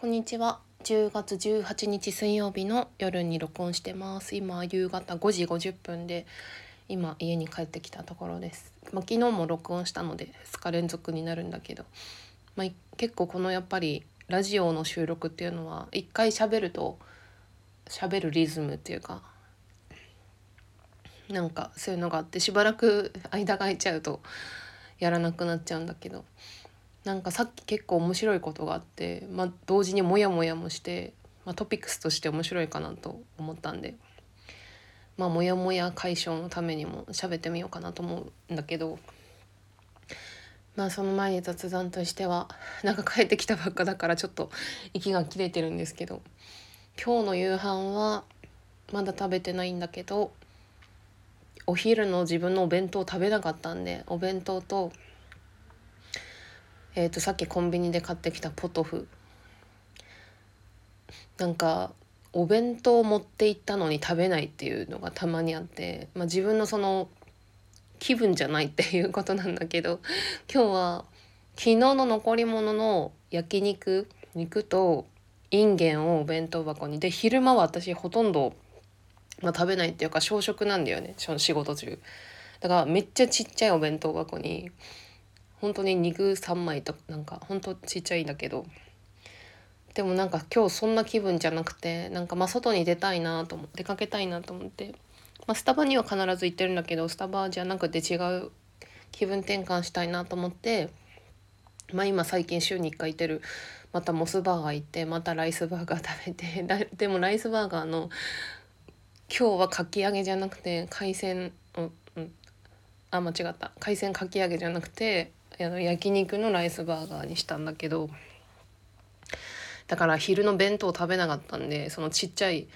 こんにちは。10月18日水曜日の夜に録音してます。今夕方5時50分で今家に帰ってきたところです。まあ、昨日も録音したので2日連続になるんだけど。まあ、結構このやっぱりラジオの収録っていうのは一回喋ると喋るリズムっていうかなんかそういうのがあってしばらく間が空いちゃうとやらなくなっちゃうんだけど。なんかさっき結構面白いことがあって、まあ、同時にモヤモヤもして、まあ、トピックスとして面白いかなと思ったんで、まあ、モヤモヤ解消のためにも喋ってみようかなと思うんだけど。まあその前に雑談としてはなんか帰ってきたばっかだからちょっと息が切れてるんですけど今日の夕飯はまだ食べてないんだけどお昼の自分のお弁当食べなかったんでお弁当とえーと、さっきコンビニで買ってきたポトフ。なんかお弁当を持って行ったのに食べないっていうのがたまにあって、まあ、自分のその気分じゃないっていうことなんだけど今日は昨日の残り物の焼肉肉とインゲンをお弁当箱に。で昼間は私ほとんど、まあ、食べないっていうか小食なんだよね仕事中。だからめっちゃちっちゃいお弁当箱に本当に肉3枚となんか本当ちっちゃいんだけど。でもなんか今日そんな気分じゃなくてなんかまあ外に出たいなと思出かけたいなと思って、まあ、スタバには必ず行ってるんだけどスタバじゃなくて違う気分転換したいなと思って。まあ今最近週に1回行ってる。またモスバーガー行ってまたライスバーガー食べて。でもライスバーガーの今日はかき揚げじゃなくて海鮮、あ間違った。海鮮かき揚げじゃなくてあの焼肉のライスバーガーにしたんだけどだから昼の弁当食べなかったんでそのちっちゃい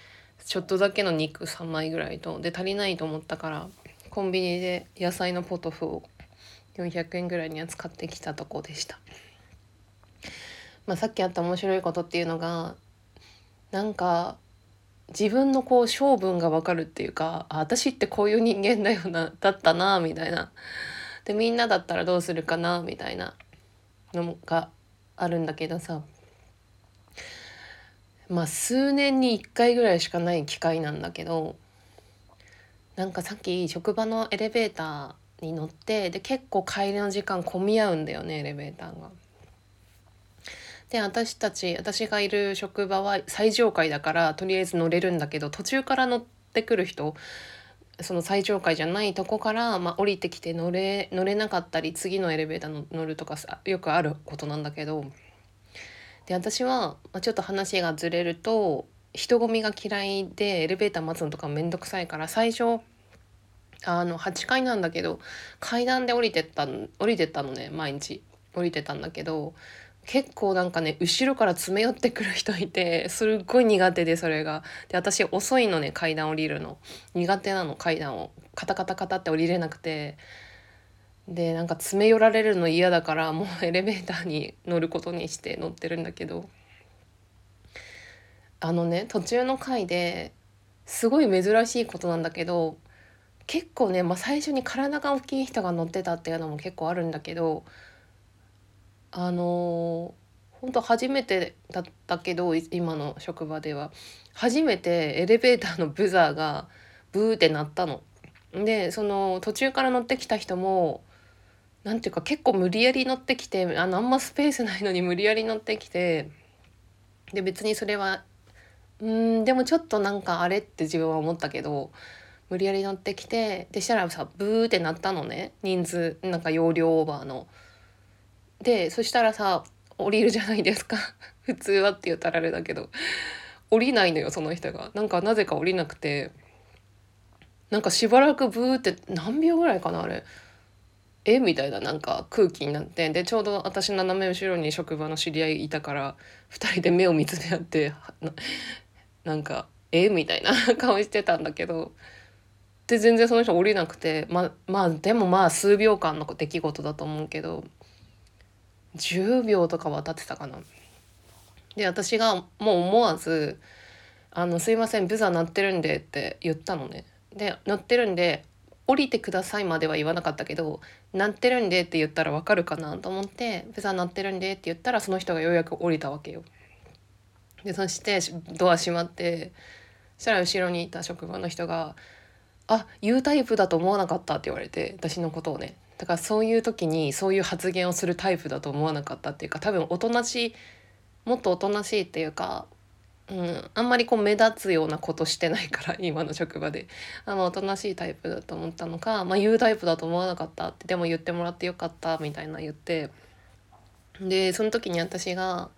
ちょっとだけの肉3枚ぐらいとで足りないと思ったからコンビニで野菜のポトフを400円ぐらいには使ってきたとこでした。まあ、さっきあった面白いことっていうのがなんか自分のこう性分が分かるっていうか私ってこういう人間だよなだったなみたいなでみんなだったらどうするかなみたいなのがあるんだけどさまあ数年に1回ぐらいしかない機会なんだけどなんかさっき職場のエレベーターに乗ってで結構帰りの時間混み合うんだよねエレベーターが。で私たち私がいる職場は最上階だからとりあえず乗れるんだけど途中から乗ってくる人その最上階じゃないとこから、まあ、降りてきて乗れ乗れなかったり次のエレベーターの乗るとかさよくあることなんだけどで私は、まあ、ちょっと話がずれると人混みが嫌いでエレベーター待つのとかめんどくさいから最初あの8階なんだけど階段で降りてった降りてったのね毎日。降りてたんだけど結構なんかね後ろから詰め寄ってくる人いてすっごい苦手でそれが。で私遅いのね階段降りるの。苦手なの階段を。カタカタカタって降りれなくて。でなんか詰め寄られるの嫌だからもうエレベーターに乗ることにして乗ってるんだけど。あのね途中の回ですごい珍しいことなんだけど結構ね、まあ、最初に体が大きい人が乗ってたっていうのも結構あるんだけどあの本当初めてだったけど今の職場では初めてエレベーターのブザーがブーって鳴ったの。でその途中から乗ってきた人も何ていうか結構無理やり乗ってきてあのあんまスペースないのに無理やり乗ってきてで別にそれはうんでもちょっとなんかあれって自分は思ったけど無理やり乗ってきてでしたらさブーってなったのね人数なんか容量オーバーの。でそしたらさ降りるじゃないですか。普通はって言ったらあれだけど。降りないのよその人が。なんかなぜか降りなくて。なんかしばらくブーって何秒ぐらいかなあれ。え？みたいななんか空気になって。でちょうど私斜め後ろに職場の知り合いいたから2人で目を見つめ合ってなんかえ？みたいな 顔してたんだけど。で全然その人降りなくて。ままあでもまあ数秒間の出来事だと思うけど。10秒とかは経ってたかな。で私がもう思わず「あのすいませんブザー鳴ってるんで」って言ったのね。で鳴ってるんで降りてくださいまでは言わなかったけど鳴ってるんでって言ったらわかるかなと思ってブザー鳴ってるんでって言ったらその人がようやく降りたわけよ。でそしてドア閉まってそしたら後ろにいた職場の人が「あ U タイプだと思わなかった」って言われて私のことをねだからそういう時にそういう発言をするタイプだと思わなかったっていうか多分おとなしいもっとおとなしいっていうか、うん、あんまりこう目立つようなことしてないから 今の職場で。あのおとなしいタイプだと思ったのか、まあ、言うタイプだと思わなかったってでも言ってもらってよかったみたいな言って。でその時に私が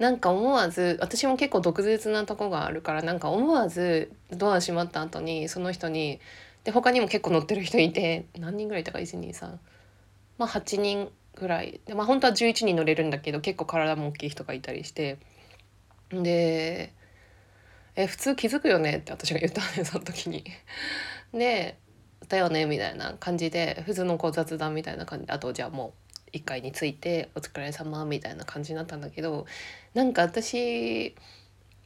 なんか思わず私も結構毒舌なとこがあるからなんか思わずドア閉まった後にその人にで他にも結構乗ってる人いて何人ぐらいいたか123まあ8人ぐらい。でまあ本当は11人乗れるんだけど結構体も大きい人がいたりして。で「え普通気づくよね」って私が言ったんでその時に。で「だよね」みたいな感じで普通のこう雑談みたいな感じであとじゃあもう1階に着いて「お疲れ様みたいな感じになったんだけどなんか私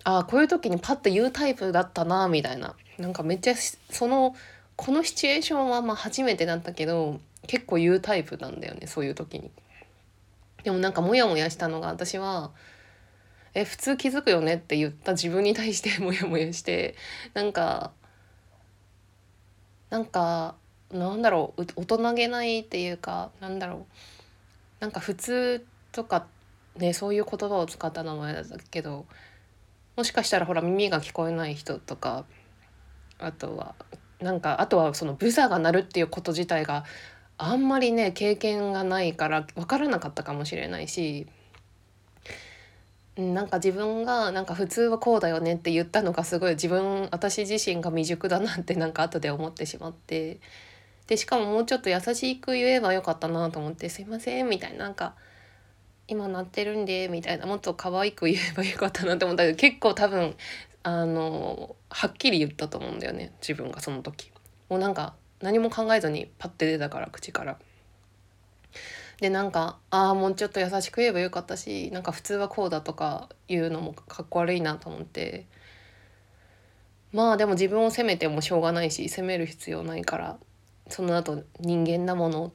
あこういう時にパッと言うタイプだったなみたいな。なんかめっちゃそのこのシチュエーションはまあ初めてだったけど結構言うタイプなんだよねそういう時に。でもなんかモヤモヤしたのが私は「え普通気づくよね」って言った自分に対して モヤモヤしてなんかなんかなんだろう大人げないっていうかなんだろうなんか普通とかねそういう言葉を使った名前だけどもしかしたらほら耳が聞こえない人とかあとはなんかあとはそのブザーが鳴るっていうこと自体があんまりね経験がないから分からなかったかもしれないしなんか自分がなんか普通はこうだよねって言ったのがすごい自分私自身が未熟だなってなんか後で思ってしまってでしかももうちょっと優しく言えばよかったなと思って「すいません」みたいななんか「今鳴ってるんで」みたいなもっと可愛く言えばよかったなと思ったけど結構多分あのはっきり言ったと思うんだよね自分がその時。もうなんか何も考えずにパッて出たから口から。でなんかああもうちょっと優しく言えばよかったしなんか普通はこうだとか言うのもかっこ悪いなと思ってまあでも自分を責めてもしょうがないし責める必要ないからその後人間だもの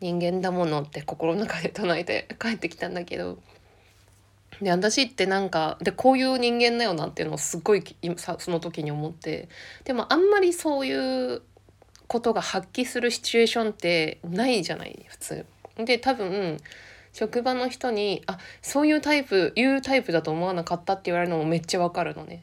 人間だものって心の中で唱えて帰ってきたんだけどで私ってなんかでこういう人間だよなっていうのをすっごいその時に思ってでもあんまりそういうことが発揮するシチュエーションってないじゃない普通。で多分職場の人に「あそういうタイプいうタイプだと思わなかった」って言われるのもめっちゃわかるのね。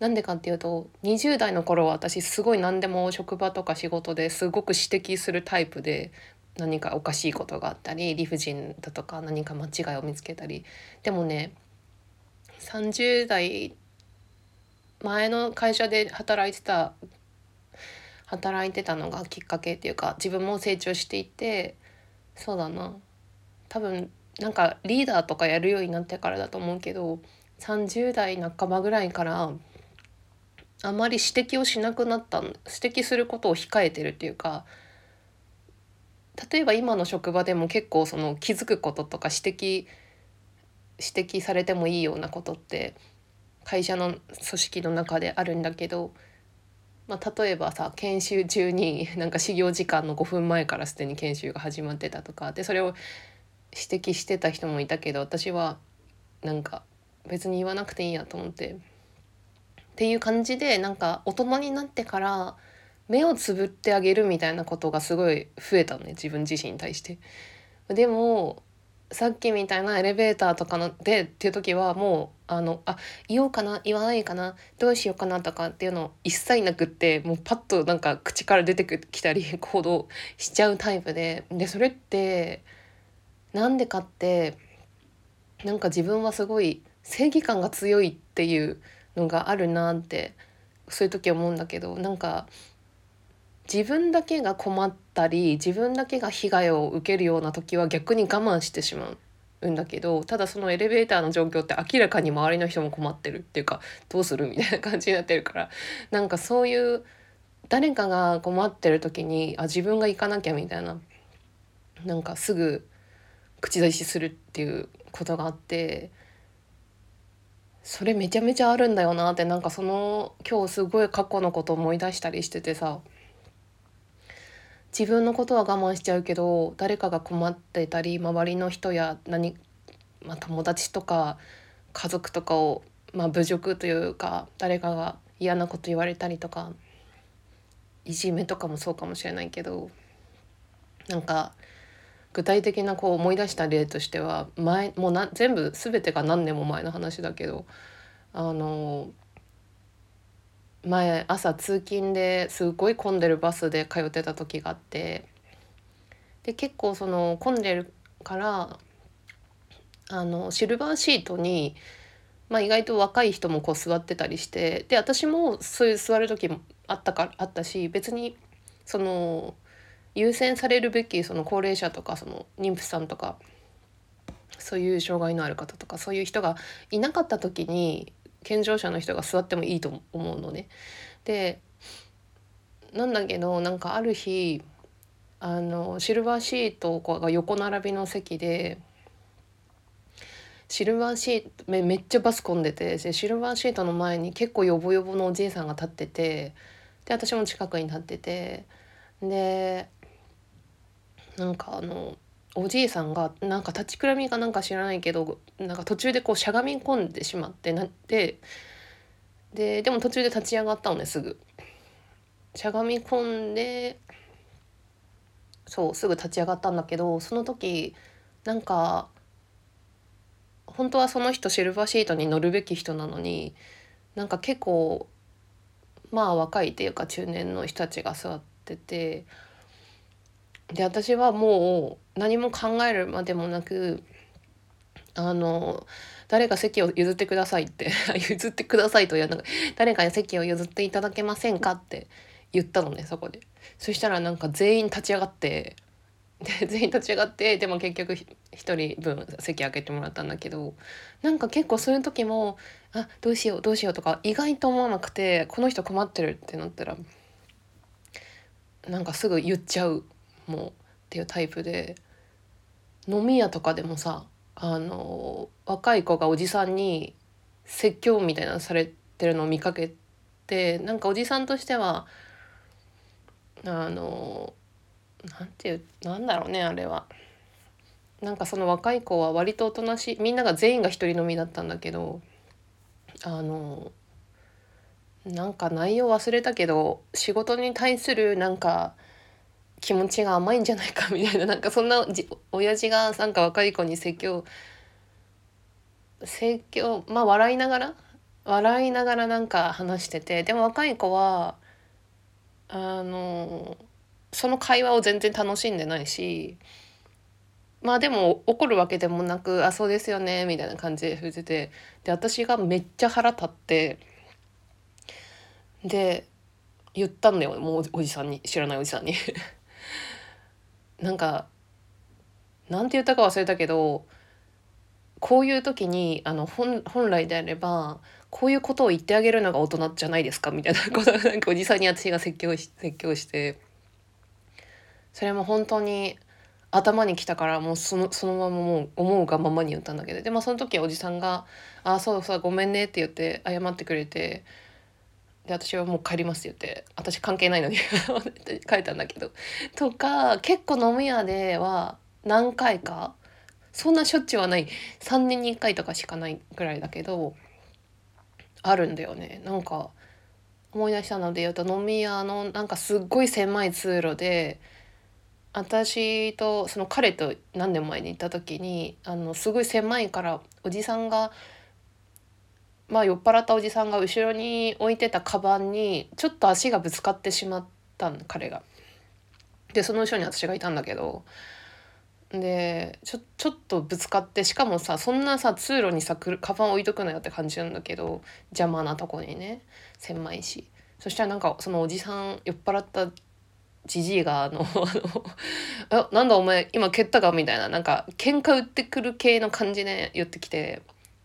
なんでかっていうと20代の頃は私すごい何でも職場とか仕事ですごく指摘するタイプで何かおかしいことがあったり理不尽だとか何か間違いを見つけたり。でもね30代前の会社で働いてた働いてたのがきっかけっていうか自分も成長していてそうだな。多分なんかリーダーとかやるようになってからだと思うけど30代半ばぐらいからあまり指摘をしなくなった指摘することを控えてるっていうか例えば今の職場でも結構その気づくこととか指摘指摘されてもいいようなことって会社の組織の中であるんだけどまあ、例えばさ研修中になんか始業時間の5分前からすでに研修が始まってたとかでそれを指摘してた人もいたけど私はなんか別に言わなくていいやと思って。っていう感じでなんか大人になってから目をつぶってあげるみたいなことがすごい増えたのね自分自身に対して。でもさっきみたいなエレベーターとかのでっていう時はもうあのあ言おうかな言わないかなどうしようかなとかっていうの一切なくってもうパッとなんか口から出てきたり行動しちゃうタイプででそれってなんでかってなんか自分はすごい正義感が強いっていうのがあるなってそういう時思うんだけどなんか自分だけが困ったり自分だけが被害を受けるような時は逆に我慢してしまうんだけどただそのエレベーターの状況って明らかに周りの人も困ってるっていうかどうするみたいな感じになってるからなんかそういう誰かが困ってる時にあ自分が行かなきゃみたいななんかすぐ口出しするっていうことがあってそれめちゃめちゃあるんだよなってなんかその今日すごい過去のこと思い出したりしててさ自分のことは我慢しちゃうけど誰かが困ってたり周りの人や何、まあ、友達とか家族とかを、まあ、侮辱というか誰かが嫌なこと言われたりとかいじめとかもそうかもしれないけどなんか具体的なこう思い出した例としては前もうな全部全てが何年も前の話だけどあの前朝通勤ですごい混んでるバスで通ってた時があってで結構その混んでるからあのシルバーシートに、まあ、意外と若い人もこう座ってたりしてで私もそういう座る時もあったかあったし別にその優先されるべきその高齢者とかその妊婦さんとかそういう障害のある方とかそういう人がいなかった時に健常者の人が座ってもいいと思うのね。でなんだけどなんかある日あのシルバーシートが横並びの席でシルバーシートめめっちゃバス混んでてシルバーシートの前に結構ヨボヨボのおじいさんが立っててで私も近くに立っててでなんかあのおじいさんがなんか立ちくらみかなんか知らないけどなんか途中でこうしゃがみ込んでしまってなってででも途中で立ち上がったのねすぐ。しゃがみ込んでそうすぐ立ち上がったんだけどその時なんか本当はその人シルバーシートに乗るべき人なのになんか結構まあ若いっていうか中年の人たちが座っててで私はもう何も考えるまでもなくあの誰か席を譲ってくださいって 譲ってくださいとやなんか誰かに席を譲っていただけませんかって言ったのねそこで。そしたらなんか全員立ち上がってで 全員立ち上がってでも結局1人分席開けてもらったんだけどなんか結構そういう時もあどうしようどうしようとか意外と思わなくてこの人困ってるってなったらなんかすぐ言っちゃうもう。っていうタイプで飲み屋とかでもさあの若い子がおじさんに説教みたいなのされてるのを見かけてなんかおじさんとしてはあのなんていうなんだろうねあれは。なんかその若い子は割とおとなしいみんなが全員が一人飲みだったんだけどあのなんか内容忘れたけど仕事に対するなんか気持ちが甘いんじゃないかみたいななんかそんなじ親父がなんか若い子に説教説教まあ笑いながら笑いながらなんか話しててでも若い子はあのその会話を全然楽しんでないしまあでも怒るわけでもなく「あそうですよね」みたいな感じで振っててで私がめっちゃ腹立ってで言ったんだよもうおじさんに知らないおじさんに。なんかなんて言ったか忘れたけどこういう時にあの本本来であればこういうことを言ってあげるのが大人じゃないですかみたいな ことなんかおじさんに私が説教し説教して。それも本当に頭にきたからもうそのそのままもう思うがままに言ったんだけど。でもその時おじさんが「あそうそうごめんね」って言って謝ってくれてで私はもう帰りますって言って私関係ないのに 帰ったんだけど。とか結構飲み屋では何回かそんなしょっちゅうはない3年に1回とかしかないぐらいだけどあるんだよね。なんか思い出したので言うと飲み屋のなんかすっごい狭い通路で私とその彼と何年前に行った時にあのすごい狭いからおじさんがまあ酔っ払ったおじさんが後ろに置いてたカバンにちょっと足がぶつかってしまったん彼が。でその後ろに私がいたんだけどでちょちょっとぶつかってしかもさそんなさ通路にさカバン置いとくなよって感じなんだけど邪魔なとこにね狭いしそしたらなんかそのおじさん酔っ払ったじじいがあの「あなんだお前今蹴ったか?」みたいななんか喧嘩売ってくる系の感じで言ってきて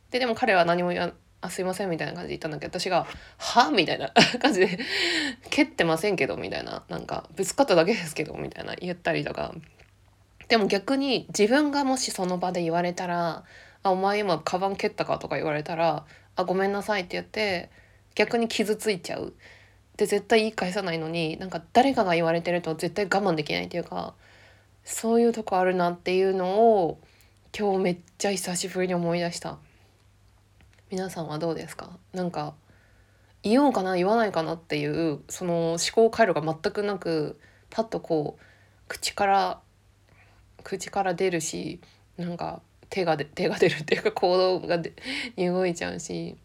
ででも彼は何も言わあすいませんみたいな感じで言ったんだけど私が「は?」みたいな 感じで「蹴ってませんけど」みたいななんかぶつかっただけですけどみたいな言ったりとかでも逆に自分がもしその場で言われたら「あお前今カバン蹴ったか?」とか言われたら「あごめんなさい」って言って逆に傷ついちゃうで絶対言い返さないのになんか誰かが言われてると絶対我慢できないっていうかそういうとこあるなっていうのを今日めっちゃ久しぶりに思い出した。皆さんはどうですか？なんか言おうかな言わないかなっていうその思考回路が全くなくパッとこう口から口から出るしなんか手が手が出るっていうか行動が動いちゃうし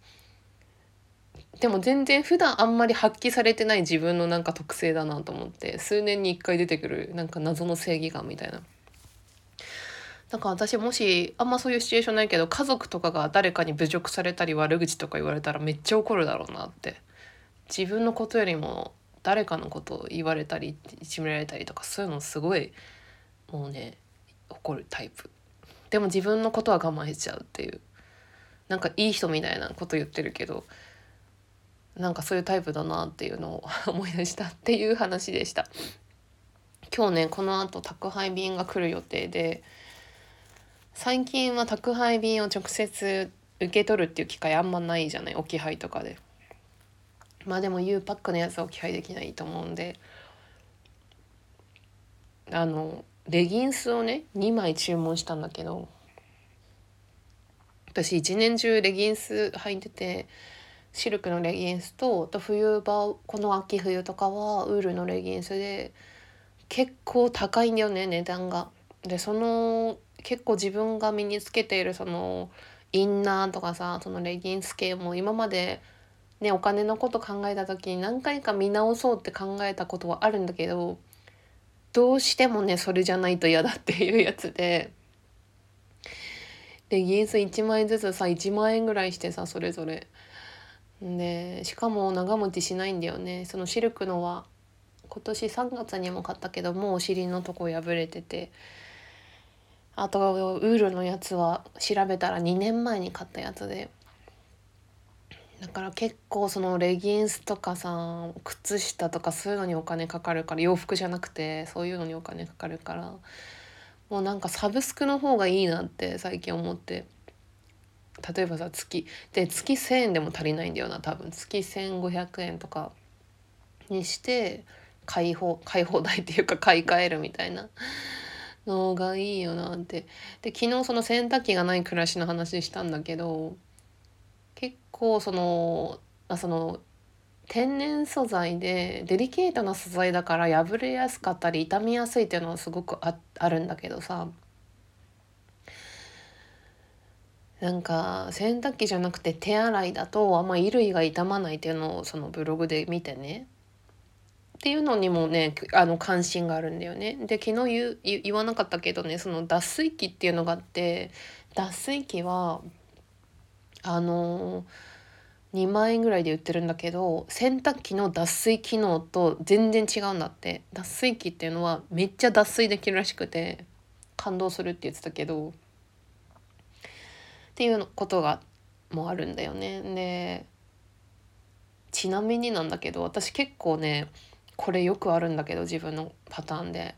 でも全然普段あんまり発揮されてない自分のなんか特性だなと思って数年に1回出てくるなんか謎の正義感みたいな。なんか私もしあんまそういうシチュエーションないけど家族とかが誰かに侮辱されたり悪口とか言われたらめっちゃ怒るだろうなって。自分のことよりも誰かのことを言われたりいじめられたりとかそういうのすごいもうね怒るタイプ。でも自分のことは我慢しちゃうっていう。なんかいい人みたいなこと言ってるけどなんかそういうタイプだなっていうのを思い出したっていう話でした。今日ねこの後宅配便が来る予定で最近は宅配便を直接受け取るっていう機会あんまないじゃない？置き配とかで。まあでも U パックのやつは置き配できないと思うんで。あのレギンスをね2枚注文したんだけど。私一年中レギンス履いててシルクのレギンスとと冬場この秋冬とかはウールのレギンスで結構高いんだよね値段が。でその結構自分が身につけているそのインナーとかさそのレギンス系も今までねお金のこと考えた時に何回か見直そうって考えたことはあるんだけどどうしてもねそれじゃないと嫌だっていうやつで。レギンス1枚ずつさ1万円ぐらいしてさそれぞれ。でしかも長持ちしないんだよね。そのシルクのは今年3月にも買ったけどもうお尻のとこ破れてて。あとウールのやつは調べたら2年前に買ったやつで。だから結構そのレギンスとかさ靴下とかそういうのにお金かかるから洋服じゃなくてそういうのにお金かかるからもうなんかサブスクの方がいいなって最近思って。例えばさ月で月1,000円でも足りないんだよな多分。月1,500円とかにして買い放買い放題っていうか買い替えるみたいな。のがいいよなって。で昨日その洗濯機がない暮らしの話したんだけど結構そのあその天然素材でデリケートな素材だから破れやすかったり傷みやすいっていうのはすごくああるんだけどさ。なんか洗濯機じゃなくて手洗いだとあんま衣類が傷まないっていうのをそのブログで見てね。っていうのにもねあの関心があるんだよね。で昨日言言わなかったけどねその脱水機っていうのがあって脱水機はあの2万円ぐらいで売ってるんだけど洗濯機の脱水機能と全然違うんだって脱水機っていうのはめっちゃ脱水できるらしくて感動するって言ってたけどっていうことがもあるんだよね。でちなみになんだけど私結構ねこれよくあるんだけど自分のパターンで。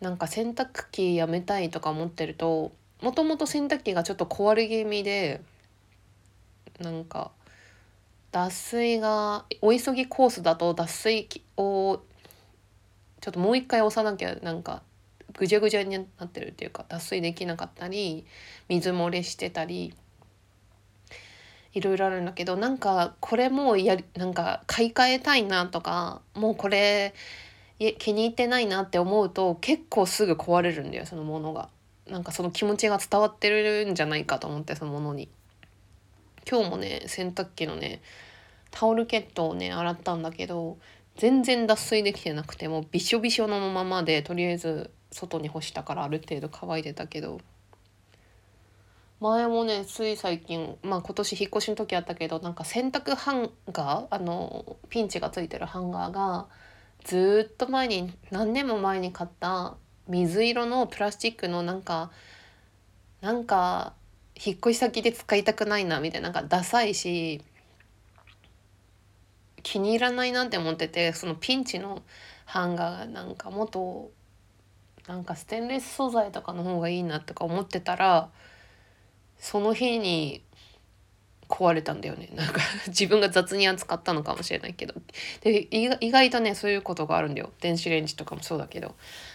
なんか洗濯機やめたいとか思ってるともともと洗濯機がちょっと壊れ気味でなんか脱水がお急ぎコースだと脱水をちょっともう一回押さなきゃなんかぐじゃぐじゃになってるっていうか脱水できなかったり水漏れしてたりいろいろあるんだけどなんかこれもうやなんか買い替えたいなとかもうこれ気に入ってないなって思うと結構すぐ壊れるんだよそのものが。なんかその気持ちが伝わってるんじゃないかと思ってそのものに。今日もね洗濯機のねタオルケットをね洗ったんだけど全然脱水できてなくてもうびしょびしょのままでとりあえず外に干したからある程度乾いてたけど前もねつい最近まあ今年引っ越しの時あったけどなんか洗濯ハンガーあのピンチがついてるハンガーがずっと前に何年も前に買った水色のプラスチックのなんかなんか引っ越し先で使いたくないなみたいななんかダサいし気に入らないなって思っててそのピンチのハンガーがなんかもっとなんかステンレス素材とかの方がいいなとか思ってたらその日に壊れたんだよね。なんか 自分が雑に扱ったのかもしれないけど。で意外とねそういうことがあるんだよ。電子レンジとかもそうだけど。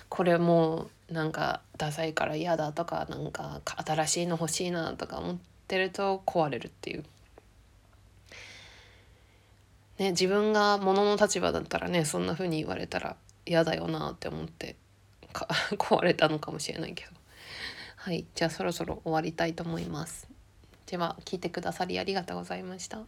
これもなんかダサいから嫌だとかなんか新しいの欲しいなとか思ってると壊れるっていう。ね、自分が物のの立場だったらねそんな風に言われたら嫌だよなって思って 壊れたのかもしれないけど。はいじゃあそろそろ終わりたいと思います。では聞いてくださりありがとうございました。